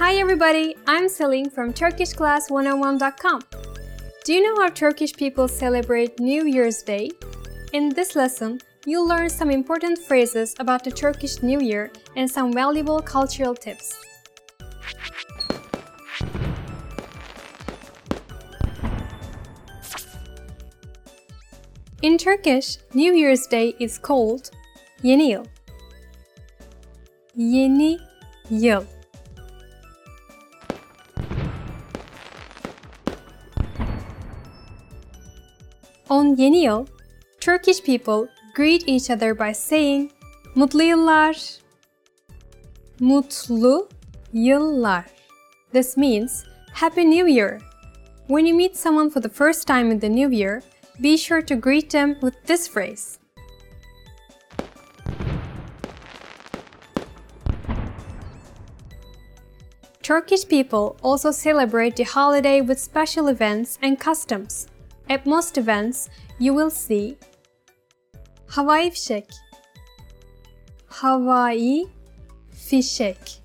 Hi everybody, I'm Selin from TurkishClass101.com. Do you know how Turkish people celebrate New Year's Day? In this lesson, you'll learn some important phrases about the Turkish New Year and some valuable cultural tips. In Turkish, New Year's Day is called Yeni Yıl. Yeni Yıl. On Yeni Yıl, Turkish people greet each other by saying Mutlu yıllar. Mutlu yıllar. This means Happy New Year. When you meet someone for the first time in the new year, be sure to greet them with this phrase. Turkish people also celebrate the holiday with special events and customs. At most events, you will see Havai fişek. Havai fişek.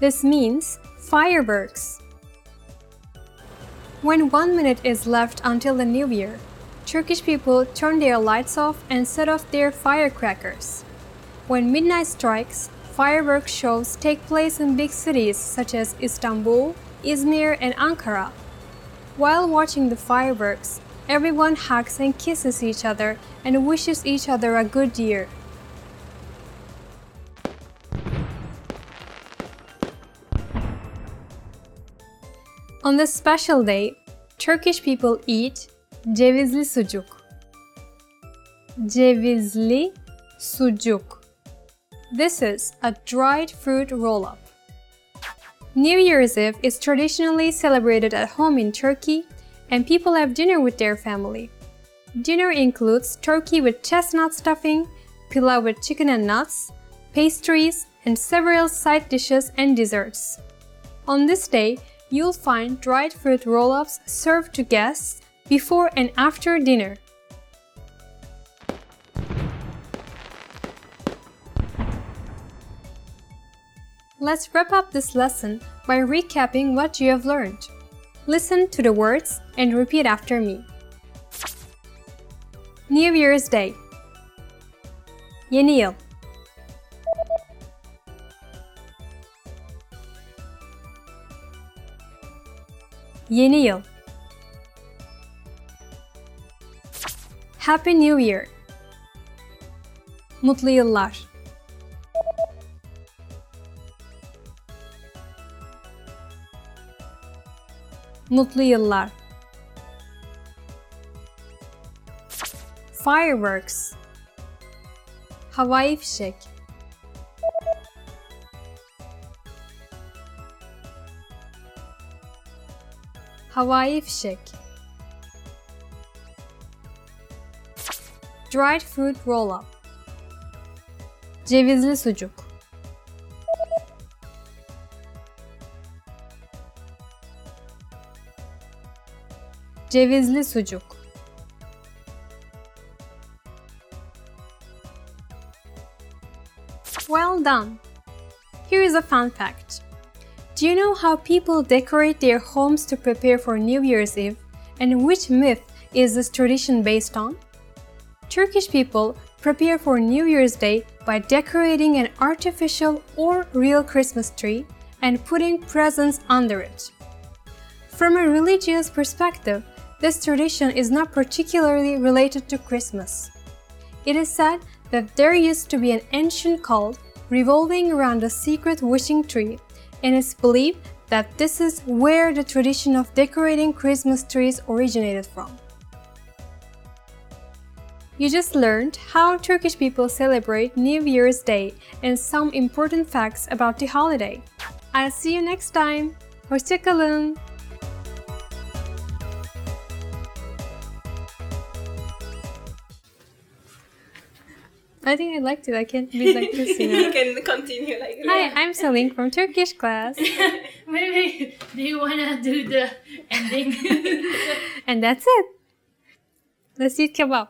This means fireworks. When one minute is left until the new year, Turkish people turn their lights off and set off their firecrackers. When midnight strikes, fireworks shows take place in big cities such as Istanbul, Izmir, and Ankara. While watching the fireworks, everyone hugs and kisses each other and wishes each other a good year. On this special day, Turkish people eat cevizli sucuk. Cevizli sucuk. This is a dried fruit roll-up. New Year's Eve is traditionally celebrated at home in Turkey and people have dinner with their family. Dinner includes turkey with chestnut stuffing, pilau with chicken and nuts, pastries, and several side dishes and desserts. On this day, you'll find dried fruit roll-ups served to guests before and after dinner. Let's wrap up this lesson by recapping what you have learned. Listen to the words and repeat after me. New Year's Day. Yeni Yıl Yeni Yıl Happy New Year. Mutlu yıllar Mutlu yıllar. Fireworks. Havai fişek. Havai fişek. Dried fruit roll-up. Cevizli sucuk Cevizli sucuk Well done! Here is a fun fact. Do you know how people decorate their homes to prepare for New Year's Eve and which myth is this tradition based on? Turkish people prepare for New Year's Day by decorating an artificial or real Christmas tree and putting presents under it. From a religious perspective, this tradition is not particularly related to Christmas. It is said that there used to be an ancient cult revolving around a secret wishing tree, and it's believed that this is where the tradition of decorating Christmas trees originated from. You just learned how Turkish people celebrate New Year's Day and some important facts about the holiday. I'll see you next time. Hoşçakalın. I think I liked it. I can't be like this, you know. you can continue like Hi, I'm Selin from Turkish class. Maybe do you wanna do the ending? And that's it. Let's eat kebab.